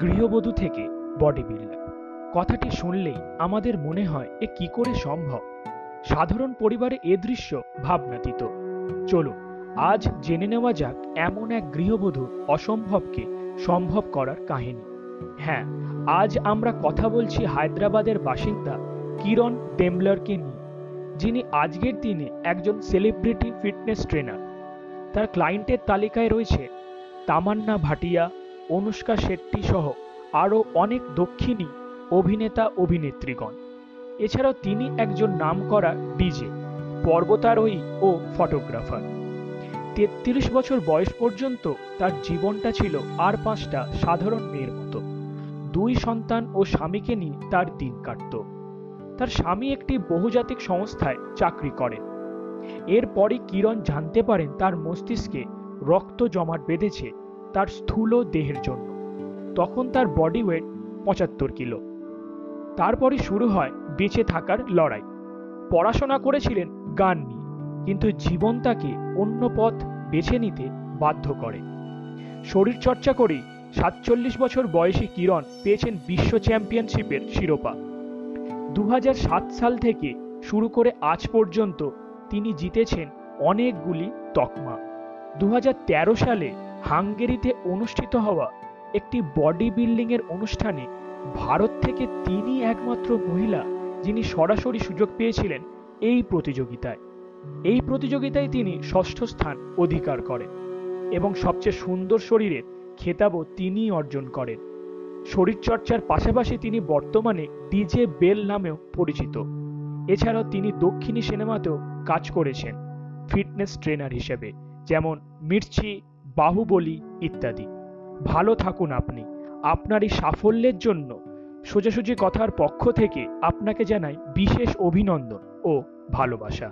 গৃহবধূ থেকে body builder কথাটি শুনলেই আমাদের মনে হয়, এ কি করে সম্ভব? সাধারণ পরিবারে এ দৃশ্য ভাবনাতীত। চলুন, আজ জেনে নেওয়া যাক এমন এক গৃহবধূ অসম্ভবকে সম্ভব করার কাহিনী। হ্যাঁ আজ আমরা কথা বলছি হায়দ্রাবাদের বাসিন্দা কিরণ ডেমলারকে নিয়ে, যিনি আজকের দিনে একজন সেলিব্রিটি ফিটনেস ট্রেনার তার ক্লায়েন্টের তালিকায় রয়েছে তামান্না ভাটিয়া অনুষ্কা শেট্টি সহ আরও অনেক দক্ষিণী অভিনেতা অভিনেত্রীগণ। এছাড়াও তিনি একজন নামকরা ডিজে, পর্বতারোহী ও ফটোগ্রাফার। তেত্রিশ বছর বয়স পর্যন্ত তার জীবনটা ছিল আর পাঁচটা সাধারণ মেয়ের মতো। দুই সন্তান ও স্বামীকে নিয়ে তার দিন কাটত। তার স্বামী একটি বহুজাতিক সংস্থায় চাকরি করেন। এরপরই কিরণ জানতে পারেন তার মস্তিষ্কে রক্ত জমাট বেঁধেছে তার স্থূল দেহের জন্য। তখন তার বডি ওয়েট পঁচাত্তর কিলো। তারপরে শুরু হয় বেঁচে থাকার লড়াই। পড়াশোনা করেছিলেন গান নিয়ে কিন্তু জীবন তাকে অন্য পথ বেছে নিতে বাধ্য করে। শরীরচর্চা করেই সাতচল্লিশ বছর বয়সী কিরণ পেয়েছেন বিশ্ব চ্যাম্পিয়নশিপের শিরোপা। দু হাজার সাত সাল থেকে শুরু করে আজ পর্যন্ত তিনি জিতেছেন অনেকগুলি তকমা। দু হাজার তেরো সালে হাঙ্গেরিতে অনুষ্ঠিত হওয়া একটি বডি বিল্ডিংয়ের অনুষ্ঠানে ভারত থেকে তিনি একমাত্র মহিলা যিনি সরাসরি সুযোগ পেয়েছিলেন এই প্রতিযোগিতায়। এই প্রতিযোগিতায় তিনি ষষ্ঠ স্থান অধিকার করেন এবং সবচেয়ে সুন্দর শরীরের খেতাবও তিনিই অর্জন করেন। শরীরচর্চার পাশাপাশি তিনি বর্তমানে ডিজে বেল নামেও পরিচিত। এছাড়াও তিনি দক্ষিণী সিনেমাতেও কাজ করেছেন, ফিটনেস ট্রেনার হিসেবে, যেমন মির্চি বাহুবলী ইত্যাদি। ভালো থাকুন আপনি। আপনার এই সাফল্যের জন্য সোজাসুজি কথার পক্ষ থেকে আপনাকে জানাই বিশেষ অভিনন্দন ও ভালোবাসা।